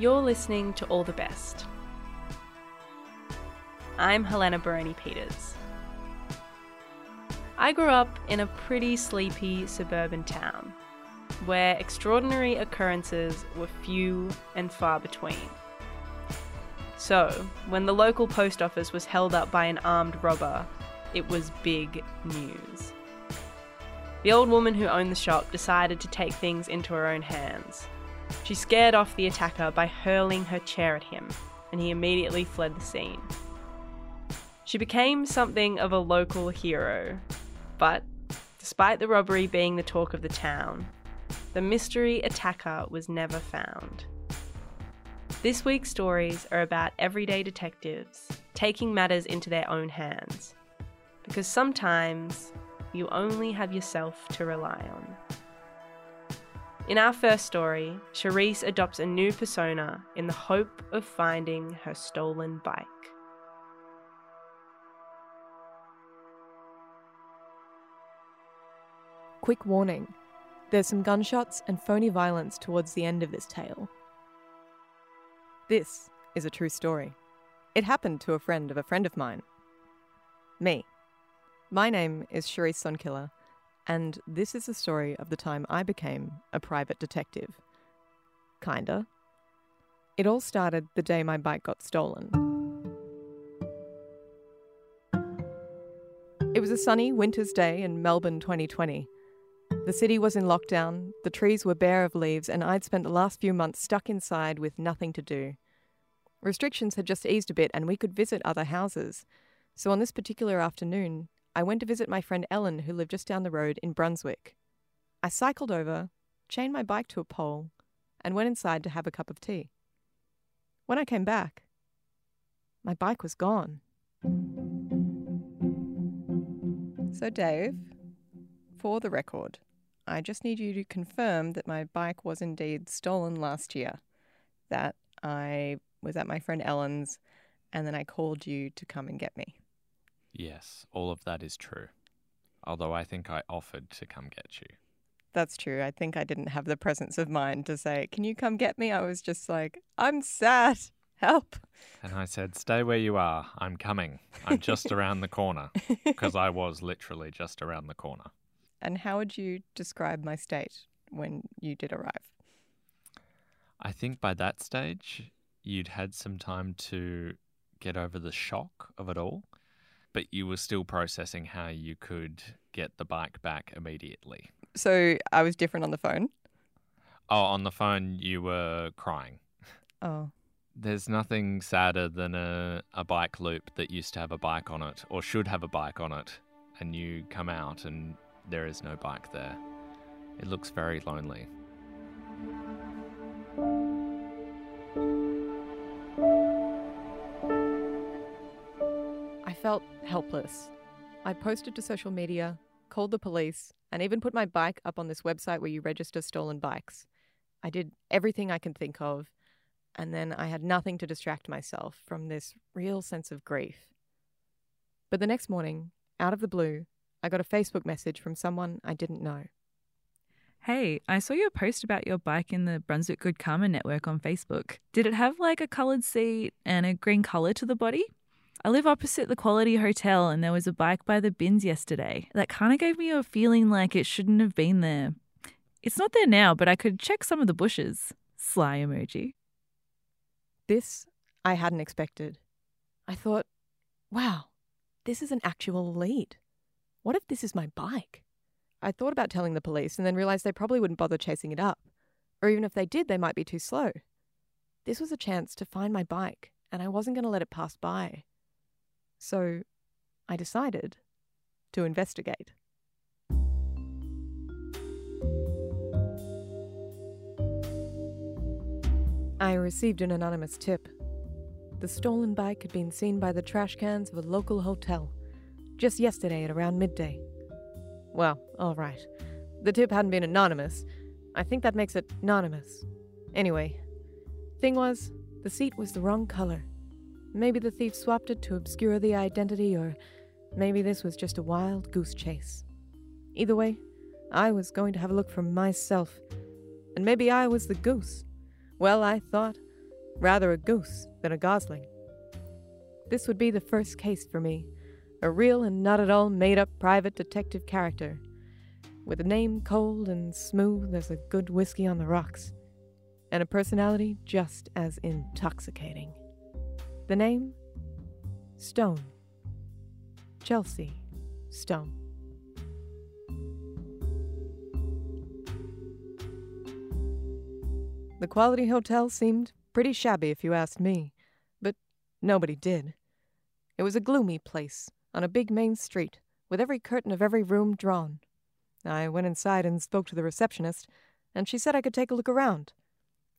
You're listening to All the Best. I'm Helena Baroni Peters. I grew up in a pretty sleepy suburban town where extraordinary occurrences were few and far between. So, when the local post office was held up by an armed robber, it was big news. The old woman who owned the shop decided to take things into her own hands. She scared off the attacker by hurling her chair at him, and he immediately fled the scene. She became something of a local hero, but despite the robbery being the talk of the town, the mystery attacker was never found. This week's stories are about everyday detectives taking matters into their own hands, because sometimes you only have yourself to rely on. In our first story, Charisse adopts a new persona in the hope of finding her stolen bike. Quick warning there's some gunshots and phony violence towards the end of this tale. This is a true story. It happened to a friend of a friend of mine. Me. My name is Charisse Sonkiller, and this is the story of the time I became a private detective. Kinda. It all started the day my bike got stolen. It was a sunny winter's day in Melbourne 2020. The city was in lockdown, the trees were bare of leaves, and I'd spent the last few months stuck inside with nothing to do. Restrictions had just eased a bit, and we could visit other houses. So on this particular afternoon, I went to visit my friend Ellen, who lived just down the road in Brunswick. I cycled over, chained my bike to a pole, and went inside to have a cup of tea. When I came back, my bike was gone. So, Dave, for the record, I just need you to confirm that my bike was indeed stolen last year, that I was at my friend Ellen's, and then I called you to come and get me. Yes, all of that is true. Although I think I offered to come get you. That's true. I think I didn't have the presence of mind to say, Can you come get me? I was just like, I'm sad. Help. And I said, Stay where you are. I'm coming. I'm just around the corner. Because I was literally just around the corner. And how would you describe my state when you did arrive? I think by that stage, you'd had some time to get over the shock of it all, but you were still processing how you could get the bike back immediately. So I was different on the phone. Oh, on the phone, you were crying. Oh. There's nothing sadder than a, a bike loop that used to have a bike on it or should have a bike on it, and you come out and there is no bike there. It looks very lonely. Felt helpless. I posted to social media, called the police, and even put my bike up on this website where you register stolen bikes. I did everything I can think of, and then I had nothing to distract myself from this real sense of grief. But the next morning, out of the blue, I got a Facebook message from someone I didn't know. Hey, I saw your post about your bike in the Brunswick Good Karma network on Facebook. Did it have like a coloured seat and a green colour to the body? I live opposite the Quality Hotel and there was a bike by the bins yesterday. That kind of gave me a feeling like it shouldn't have been there. It's not there now, but I could check some of the bushes. Sly emoji. This I hadn't expected. I thought, wow, this is an actual lead. What if this is my bike? I thought about telling the police and then realized they probably wouldn't bother chasing it up. Or even if they did, they might be too slow. This was a chance to find my bike, and I wasn't going to let it pass by. So I decided to investigate. I received an anonymous tip. The stolen bike had been seen by the trash cans of a local hotel just yesterday at around midday. Well, all right. The tip hadn't been anonymous. I think that makes it anonymous. Anyway, thing was, the seat was the wrong color. Maybe the thief swapped it to obscure the identity, or maybe this was just a wild goose chase. Either way, I was going to have a look for myself. And maybe I was the goose. Well, I thought, rather a goose than a gosling. This would be the first case for me, a real and not at all made up private detective character, with a name cold and smooth as a good whiskey on the rocks, and a personality just as intoxicating. The name? Stone. Chelsea Stone. The Quality Hotel seemed pretty shabby if you asked me, but nobody did. It was a gloomy place on a big main street, with every curtain of every room drawn. I went inside and spoke to the receptionist, and she said I could take a look around.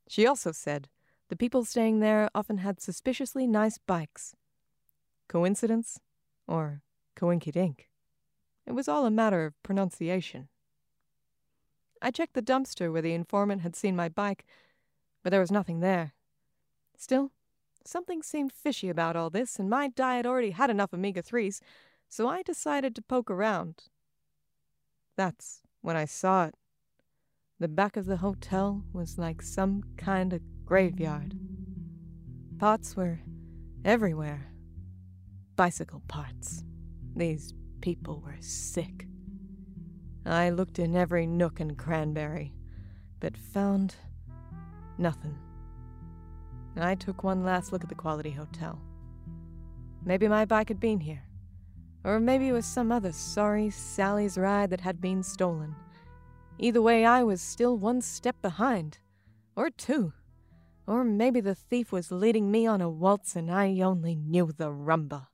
She also said the people staying there often had suspiciously nice bikes. Coincidence? Or coinky dink? It was all a matter of pronunciation. I checked the dumpster where the informant had seen my bike, but there was nothing there. Still, something seemed fishy about all this, and my diet already had enough omega 3s, so I decided to poke around. That's when I saw it. The back of the hotel was like some kind of graveyard. Pots were everywhere. Bicycle parts. These people were sick. I looked in every nook and cranberry, but found nothing. I took one last look at the Quality Hotel. Maybe my bike had been here. Or maybe it was some other sorry Sally's ride that had been stolen. Either way, I was still one step behind. Or two. Or maybe the thief was leading me on a waltz and I only knew the rumba.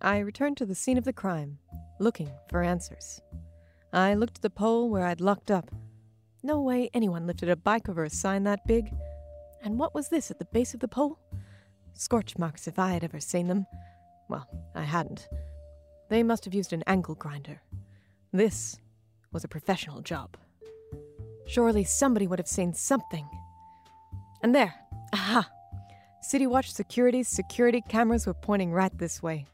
I returned to the scene of the crime, looking for answers. I looked at the pole where I'd locked up. No way anyone lifted a bike over a sign that big. And what was this at the base of the pole? Scorch marks if I had ever seen them. Well, I hadn't. They must have used an angle grinder. This was a professional job. Surely somebody would have seen something. And there, aha! City Watch Security's security cameras were pointing right this way.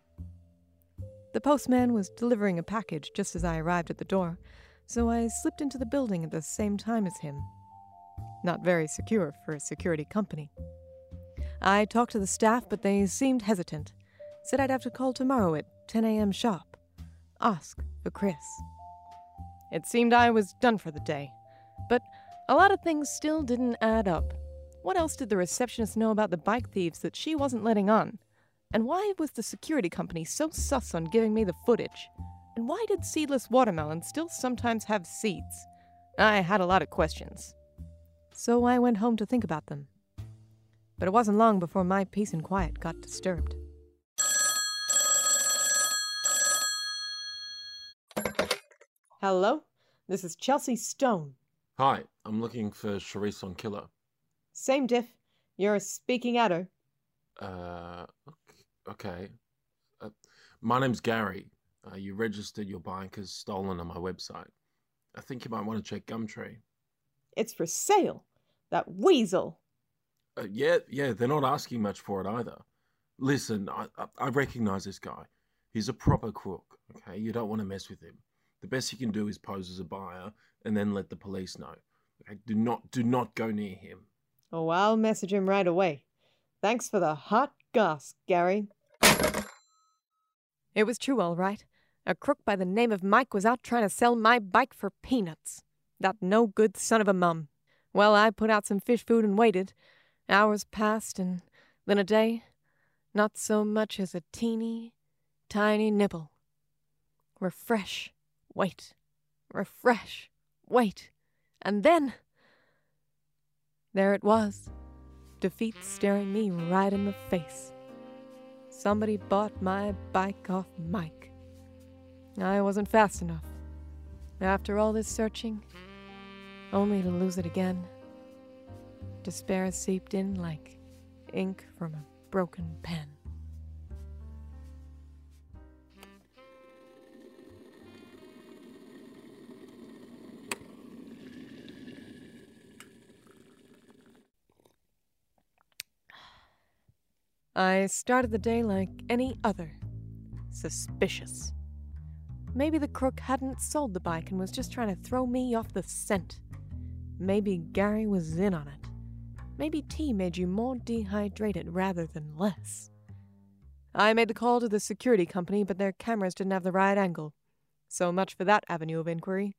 The postman was delivering a package just as I arrived at the door, so I slipped into the building at the same time as him. Not very secure for a security company. I talked to the staff, but they seemed hesitant. Said I'd have to call tomorrow at 10 a.m. sharp. Ask for Chris. It seemed I was done for the day. But a lot of things still didn't add up. What else did the receptionist know about the bike thieves that she wasn't letting on? And why was the security company so sus on giving me the footage? And why did seedless watermelons still sometimes have seeds? I had a lot of questions. So I went home to think about them. But it wasn't long before my peace and quiet got disturbed. Hello, this is Chelsea Stone. Hi, I'm looking for Charisse on Killer. Same diff. You're speaking at her. Uh, Okay. Uh, my name's Gary. Uh, you registered your bike as stolen on my website. I think you might want to check Gumtree. It's for sale. That weasel. Uh, yeah, yeah, they're not asking much for it either. Listen, I, I, I recognize this guy. He's a proper crook, okay? You don't want to mess with him. The best you can do is pose as a buyer and then let the police know. Okay? Do not, do not go near him. Oh, I'll message him right away. Thanks for the hot goss, Gary. It was true, all right. A crook by the name of Mike was out trying to sell my bike for peanuts. That no good son of a mum. Well, I put out some fish food and waited. Hours passed, and then a day. Not so much as a teeny, tiny nibble. Refresh, wait, refresh, wait, and then. There it was defeat staring me right in the face. Somebody bought my bike off Mike. I wasn't fast enough. After all this searching, only to lose it again. Despair seeped in like ink from a broken pen. I started the day like any other. Suspicious. Maybe the crook hadn't sold the bike and was just trying to throw me off the scent. maybe Gary was in on it. Maybe tea made you more dehydrated rather than less. I made the call to the security company, but their cameras didn't have the right angle. So much for that avenue of inquiry.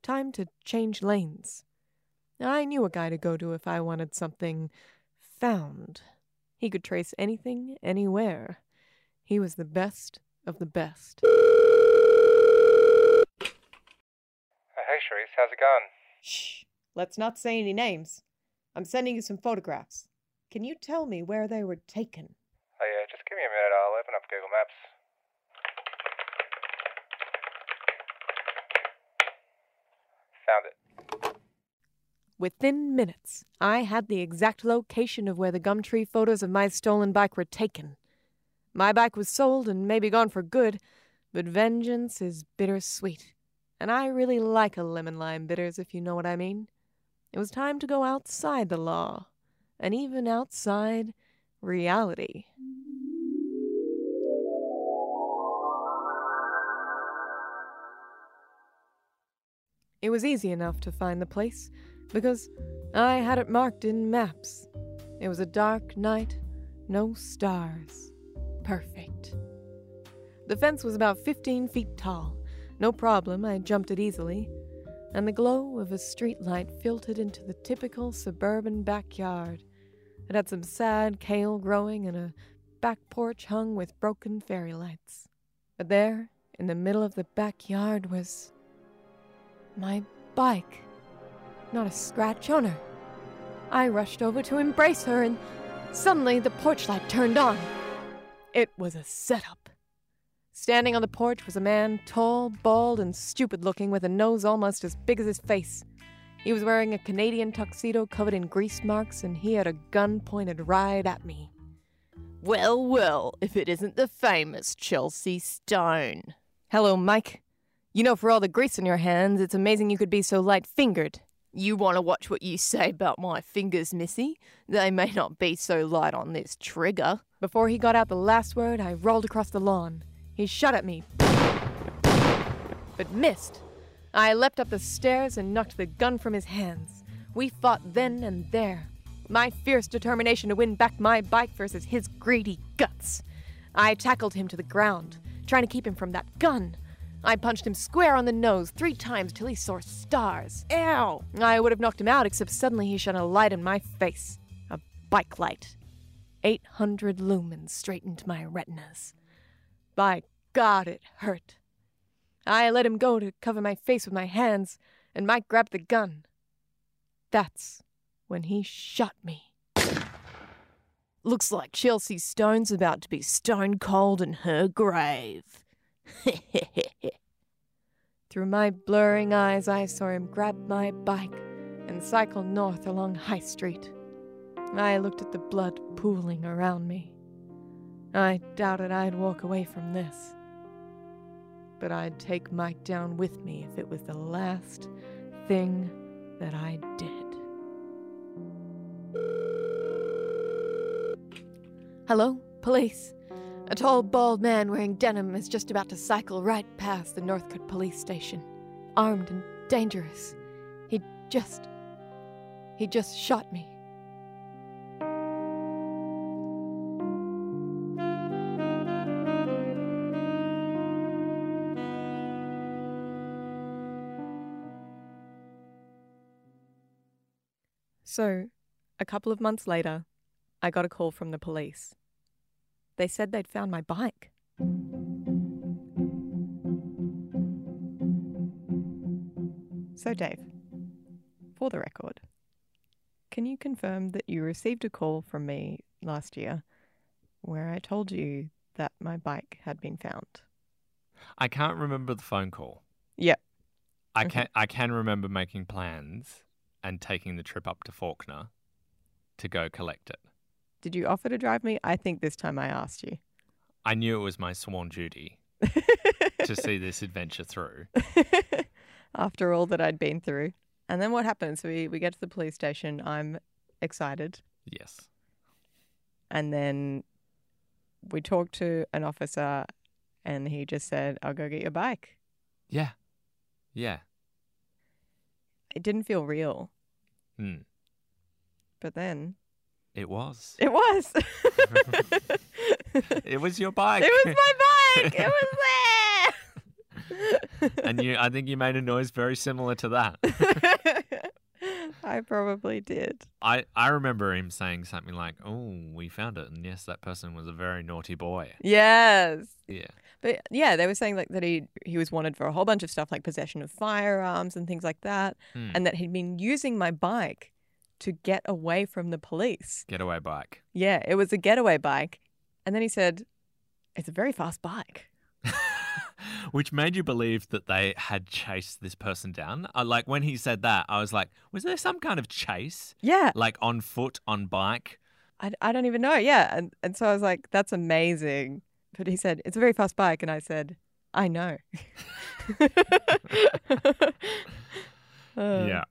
Time to change lanes. I knew a guy to go to if I wanted something found. He could trace anything, anywhere. He was the best of the best. Hey, Sharice, how's it going? Shh. Let's not say any names. I'm sending you some photographs. Can you tell me where they were taken? Oh, yeah, just give me a minute. I'll open up Google Maps. Found it. Within minutes, I had the exact location of where the Gumtree photos of my stolen bike were taken. My bike was sold and maybe gone for good, but vengeance is bittersweet. And I really like a lemon lime bitters, if you know what I mean. It was time to go outside the law, and even outside reality. It was easy enough to find the place because I had it marked in maps. It was a dark night, no stars. Perfect. The fence was about 15 feet tall. No problem, I jumped it easily. And the glow of a streetlight filtered into the typical suburban backyard. It had some sad kale growing and a back porch hung with broken fairy lights. But there, in the middle of the backyard, was my bike. Not a scratch on her. I rushed over to embrace her, and suddenly the porch light turned on. It was a setup. Standing on the porch was a man, tall, bald, and stupid looking, with a nose almost as big as his face. He was wearing a Canadian tuxedo covered in grease marks, and he had a gun pointed right at me. Well, well, if it isn't the famous Chelsea Stone. Hello, Mike. You know, for all the grease on your hands, it's amazing you could be so light fingered. You want to watch what you say about my fingers, Missy? They may not be so light on this trigger. Before he got out the last word, I rolled across the lawn. He shot at me, but missed. I leapt up the stairs and knocked the gun from his hands. We fought then and there. My fierce determination to win back my bike versus his greedy guts. I tackled him to the ground, trying to keep him from that gun. I punched him square on the nose three times till he saw stars. Ow! I would have knocked him out, except suddenly he shone a light in my face. A bike light. 800 lumens straightened my retinas. By God, it hurt. I let him go to cover my face with my hands, and Mike grabbed the gun. That's when he shot me. Looks like Chelsea Stone's about to be stone cold in her grave. Through my blurring eyes, I saw him grab my bike and cycle north along High Street. I looked at the blood pooling around me. I doubted I'd walk away from this. But I'd take Mike down with me if it was the last thing that I did. Hello, police. A tall, bald man wearing denim is just about to cycle right past the Northcote police station, armed and dangerous. He just. He just shot me. So, a couple of months later, I got a call from the police. They said they'd found my bike. So, Dave, for the record, can you confirm that you received a call from me last year where I told you that my bike had been found? I can't remember the phone call. Yep. I Okay. can I can remember making plans and taking the trip up to Fawkner to go collect it. Did you offer to drive me? I think this time I asked you. I knew it was my sworn duty to see this adventure through. After all that I'd been through. And then what happens? We we get to the police station. I'm excited. Yes. And then we talked to an officer and he just said, I'll go get your bike. Yeah. Yeah. It didn't feel real. Hmm. But then It was. it was. It was your bike. It was my bike. It was there. and you, I think you made a noise very similar to that. I probably did. I, I remember him saying something like, "Oh, we found it," and yes, that person was a very naughty boy. Yes. Yeah. But yeah, they were saying like that he he was wanted for a whole bunch of stuff like possession of firearms and things like that, Hmm. and that he'd been using my bike to get away from the police. Getaway bike. Yeah, it was a getaway bike. And then he said, "It's a very fast bike." Which made you believe that they had chased this person down. Like when he said that, I was like, was there some kind of chase? Yeah, Like on foot, on bike? I, I don't even know. Yeah, and and so I was like, "That's amazing." But he said, "It's a very fast bike," and I said, "I know." Uh, yeah.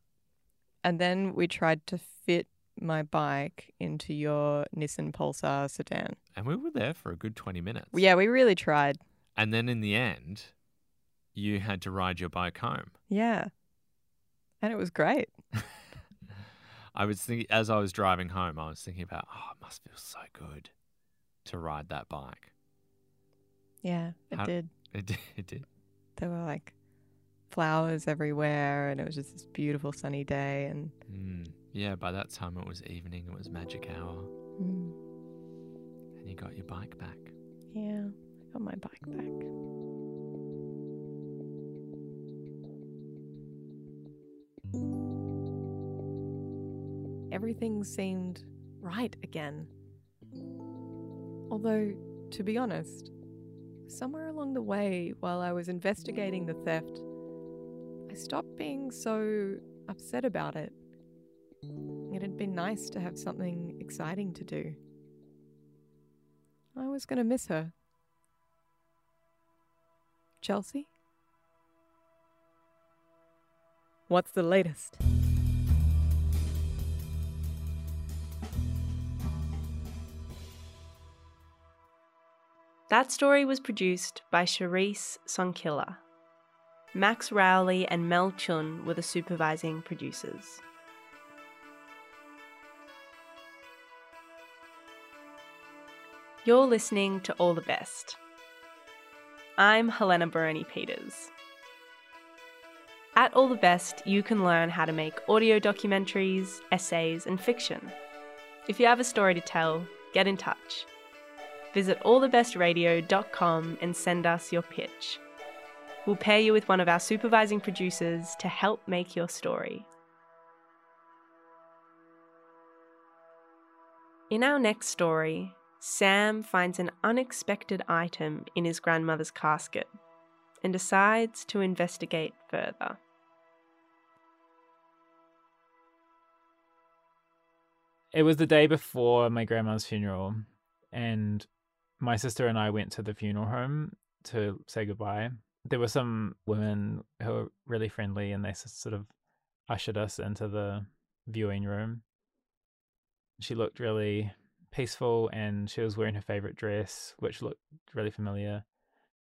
And then we tried to fit my bike into your Nissan Pulsar sedan. And we were there for a good 20 minutes. Yeah, we really tried. And then in the end, you had to ride your bike home. Yeah. And it was great. I was thinking, as I was driving home, I was thinking about, oh, it must feel so good to ride that bike. Yeah, it How- did. It did. It did. There were like flowers everywhere, and it was just this beautiful sunny day. And Mm. Yeah, by that time it was evening, it was magic hour, mm, and you got your bike back. yeah, I got my bike back. Everything seemed right again. Although, to be honest, somewhere along the way while I was investigating the theft, I stopped being so upset about it. It had been nice to have something exciting to do. I was going to miss her. Chelsea? What's the latest? That story was produced by Charisse Sonkilla. Max Rowley and Mel Chun were the supervising producers. You're listening to All the Best. I'm Helena Baroni Peters. At All the Best, you can learn how to make audio documentaries, essays, and fiction. If you have a story to tell, get in touch. Visit allthebestradio.com and send us your pitch. We'll pair you with one of our supervising producers to help make your story. In our next story, Sam finds an unexpected item in his grandmother's casket and decides to investigate further. It was the day before my grandma's funeral, and my sister and I went to the funeral home to say goodbye. There were some women who were really friendly, and they sort of ushered us into the viewing room. She looked really peaceful, and she was wearing her favorite dress, which looked really familiar.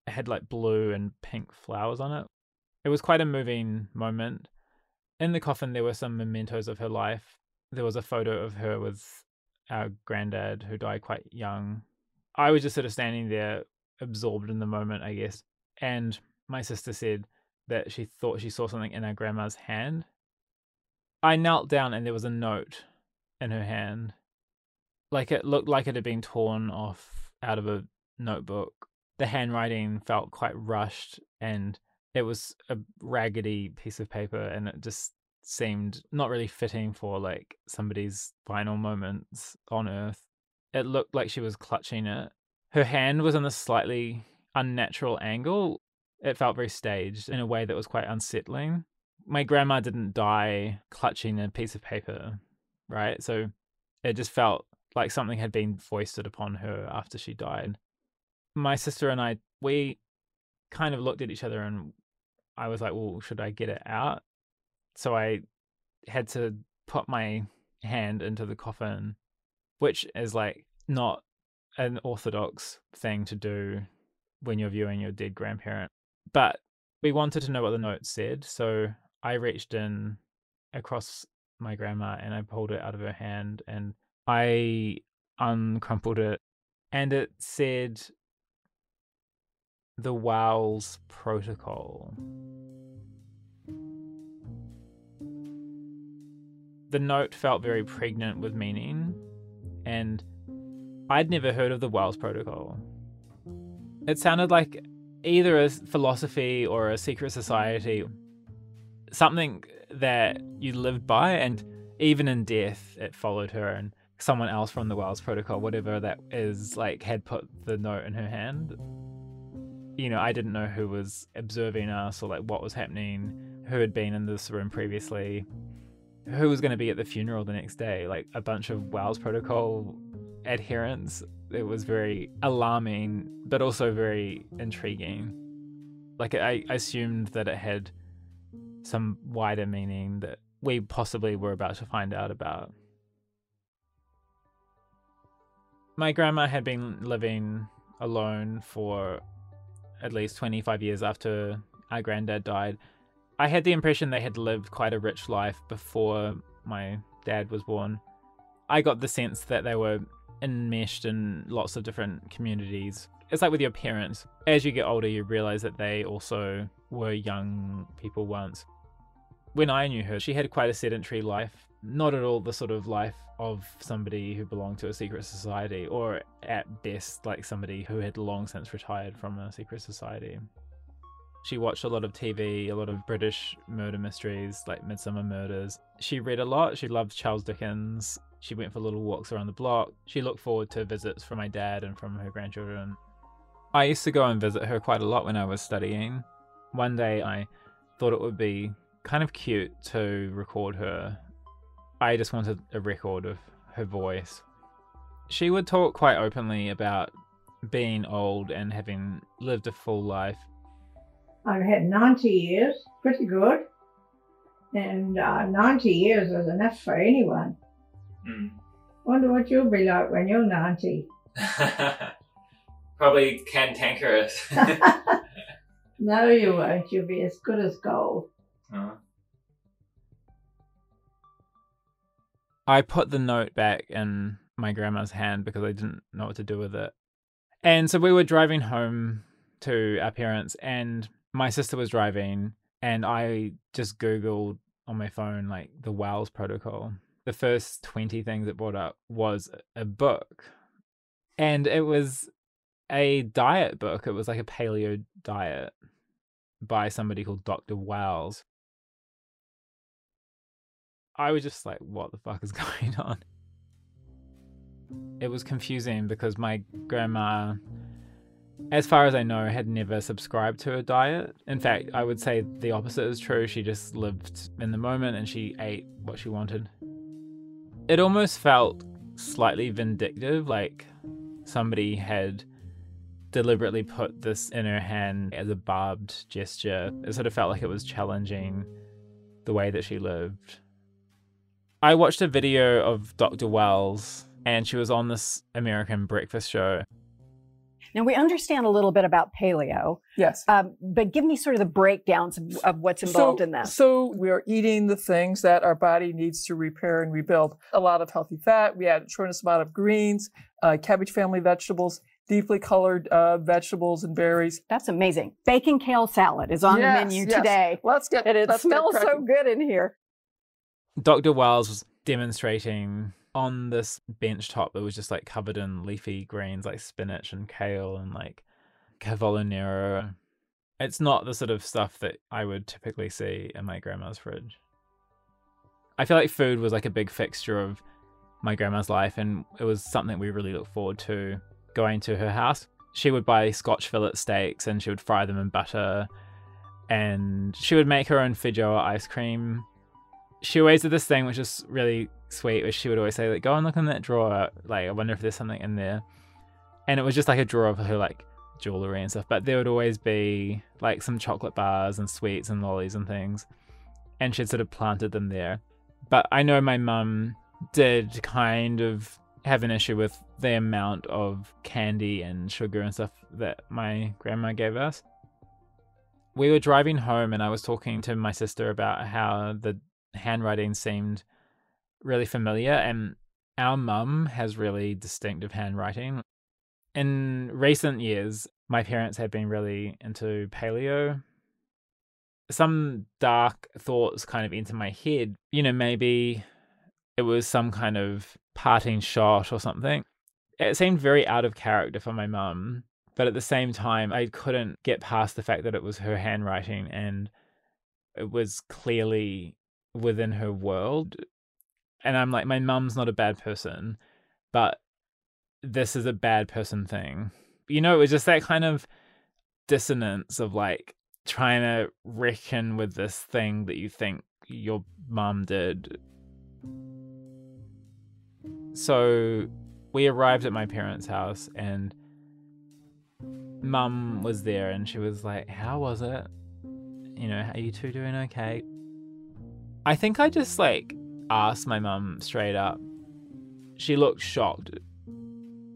It had like blue and pink flowers on it. It was quite a moving moment. In the coffin, there were some mementos of her life. There was a photo of her with our granddad who died quite young. I was just sort of standing there, absorbed in the moment, I guess. And my sister said that she thought she saw something in her grandma's hand. I knelt down and there was a note in her hand. Like it looked like it had been torn off out of a notebook. The handwriting felt quite rushed and it was a raggedy piece of paper and it just seemed not really fitting for like somebody's final moments on earth. It looked like she was clutching it. Her hand was in a slightly unnatural angle. It felt very staged in a way that was quite unsettling. My grandma didn't die clutching a piece of paper, right? So it just felt like something had been foisted upon her after she died. My sister and I, we kind of looked at each other and I was like, well, should I get it out? So I had to put my hand into the coffin, which is like not an orthodox thing to do when you're viewing your dead grandparent. But we wanted to know what the note said, so I reached in across my grandma and I pulled it out of her hand and I uncrumpled it and it said the Wahls Protocol. The note felt very pregnant with meaning, and I'd never heard of the Wahls Protocol. It sounded like either a philosophy or a secret society, something that you lived by, and even in death, it followed her, and someone else from the Wahls Protocol, whatever that is, like had put the note in her hand. You know, I didn't know who was observing us or like what was happening, who had been in this room previously, who was going to be at the funeral the next day, like a bunch of Wahls Protocol adherents. It was very alarming, but also very intriguing. Like, I assumed that it had some wider meaning that we possibly were about to find out about. My grandma had been living alone for at least 25 years after our granddad died. I had the impression they had lived quite a rich life before my dad was born. I got the sense that they were enmeshed in lots of different communities. It's like with your parents. As you get older, you realize that they also were young people once. When I knew her, she had quite a sedentary life, not at all the sort of life of somebody who belonged to a secret society, or at best, like somebody who had long since retired from a secret society. She watched a lot of TV, a lot of British murder mysteries, like Midsomer Murders. She read a lot. She loved Charles Dickens. She went for little walks around the block. She looked forward to visits from my dad and from her grandchildren. I used to go and visit her quite a lot when I was studying. One day I thought it would be kind of cute to record her. I just wanted a record of her voice. She would talk quite openly about being old and having lived a full life. I've had 90 years, pretty good. And uh, 90 years is enough for anyone. Mm. Wonder what you'll be like when you're 90. Probably cantankerous. No, you won't. You'll be as good as gold. Oh. I put the note back in my grandma's hand because I didn't know what to do with it. And so we were driving home to our parents, and my sister was driving, and I just Googled on my phone, like the Wahls protocol. The first 20 things it brought up was a book. And it was a diet book. It was like a paleo diet by somebody called Dr. Wahls. I was just like, what the fuck is going on? It was confusing because my grandma, as far as I know, had never subscribed to a diet. In fact, I would say the opposite is true. She just lived in the moment and she ate what she wanted. It almost felt slightly vindictive, like somebody had deliberately put this in her hand as a barbed gesture. It sort of felt like it was challenging the way that she lived. I watched a video of Dr. Wahls, and she was on this American breakfast show. Now, we understand a little bit about paleo, Yes. um, but give me sort of the breakdowns of, of what's involved so, in that. So we are eating the things that our body needs to repair and rebuild. A lot of healthy fat. We add a tremendous amount of greens, uh, cabbage family vegetables, deeply colored uh, vegetables and berries. That's amazing. Bacon kale salad is on Yes, the menu yes. today. Let's get And it let's get smells so good in here. Dr. Wahls was demonstrating on this bench top that was just like covered in leafy greens like spinach and kale and like cavolo nero. Mm. It's not the sort of stuff that I would typically see in my grandma's fridge. I feel like food was like a big fixture of my grandma's life and it was something we really looked forward to going to her house. She would buy scotch fillet steaks and she would fry them in butter and she would make her own feijoa ice cream she always did this thing which is really sweet where she would always say like go and look in that drawer like i wonder if there's something in there. And it was just like a drawer of her like jewelry and stuff but there would always be like some chocolate bars and sweets and lollies and things and she'd sort of planted them there. But i know my mum did kind of have an issue with the amount of candy and sugar and stuff that my grandma gave us. We were driving home and i was talking to my sister about how the handwriting seemed really familiar. And our mum has really distinctive handwriting. In recent years, my parents have been really into paleo. Some dark thoughts kind of enter my head. You know, maybe it was some kind of parting shot or something. It seemed very out of character for my mum, but at the same time, I couldn't get past the fact that it was her handwriting and it was clearly within her world. And I'm like, my mum's not a bad person, but this is a bad person thing. You know, it was just that kind of dissonance of like trying to reckon with this thing that you think your mum did. So we arrived at my parents' house and mum was there and she was like, How was it? You know, are you two doing okay? I think I just like asked my mum straight up. She looked shocked.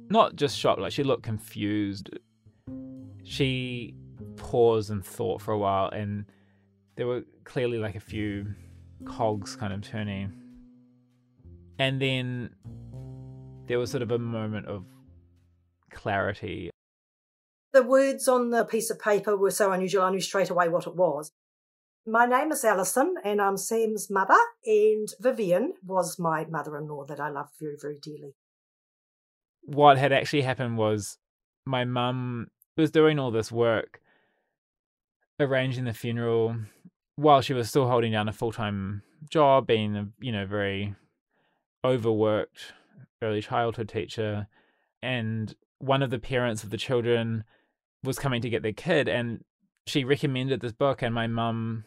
Not just shocked, like she looked confused. She paused and thought for a while, and there were clearly like a few cogs kind of turning. And then there was sort of a moment of clarity. The words on the piece of paper were so unusual, I knew straight away what it was. My name is Alison, and I'm Sam's mother, and Vivian was my mother in law that I love very, very dearly. What had actually happened was my mum was doing all this work, arranging the funeral, while she was still holding down a full time job, being a you know very overworked early childhood teacher, and one of the parents of the children was coming to get their kid, and she recommended this book, and my mum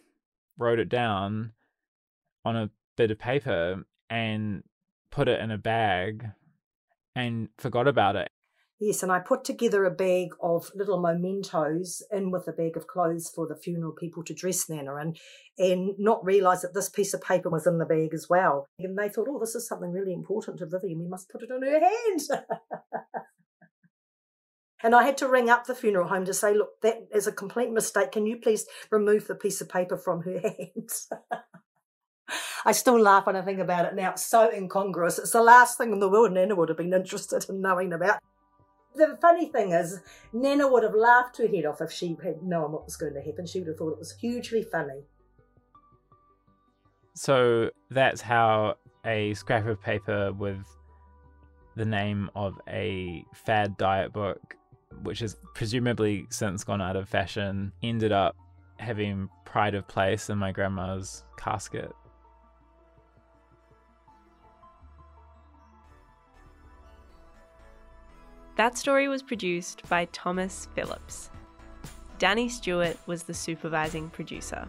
wrote it down on a bit of paper and put it in a bag and forgot about it. Yes, and I put together a bag of little mementos in with a bag of clothes for the funeral people to dress Nana in, and not realise that this piece of paper was in the bag as well. And they thought, oh, this is something really important to Vivian. We must put it in her hand. and I had to ring up the funeral home to say, look, that is a complete mistake. Can you please remove the piece of paper from her hands? I still laugh when I think about it now. It's so incongruous. It's the last thing in the world Nana would have been interested in knowing about. The funny thing is, Nana would have laughed her head off if she had known what was going to happen. She would have thought it was hugely funny. So that's how a scrap of paper with the name of a fad diet book, which has presumably since gone out of fashion, ended up having pride of place in my grandma's casket. That story was produced by Thomas Phillips. Danny Stewart was the supervising producer.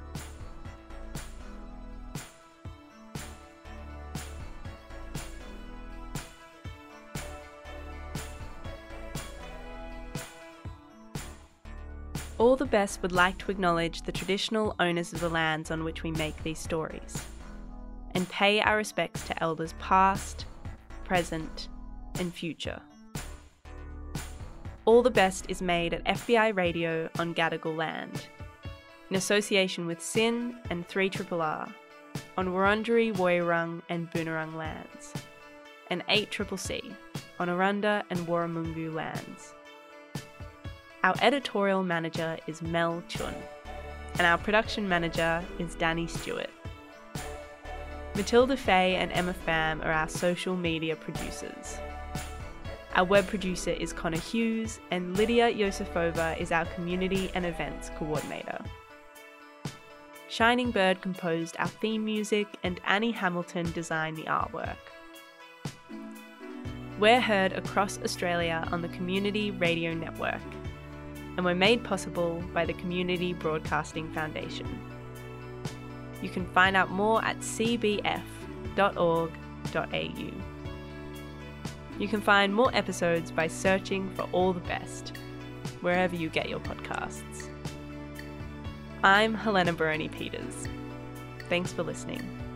Best would like to acknowledge the traditional owners of the lands on which we make these stories and pay our respects to elders past, present, and future. All the Best is made at FBI Radio on Gadigal land, in association with SYN and 3RRR on Wurundjeri Woiwurrung and Boonwurrung lands, and 8CCC on Arrernte and Warumungu lands. Our editorial manager is Mel Chun, and our production manager is Danny Stewart. Matilda Fay and Emma Pham are our social media producers. Our web producer is Connor Hughes, and Lydia Yosefova is our community and events coordinator. Shining Bird composed our theme music, and Annie Hamilton designed the artwork. We're heard across Australia on the Community Radio Network, and we're made possible by the Community Broadcasting Foundation. You can find out more at cbf.org.au. You can find more episodes by searching for All the Best, wherever you get your podcasts. I'm Helena Baroni Peters. Thanks for listening.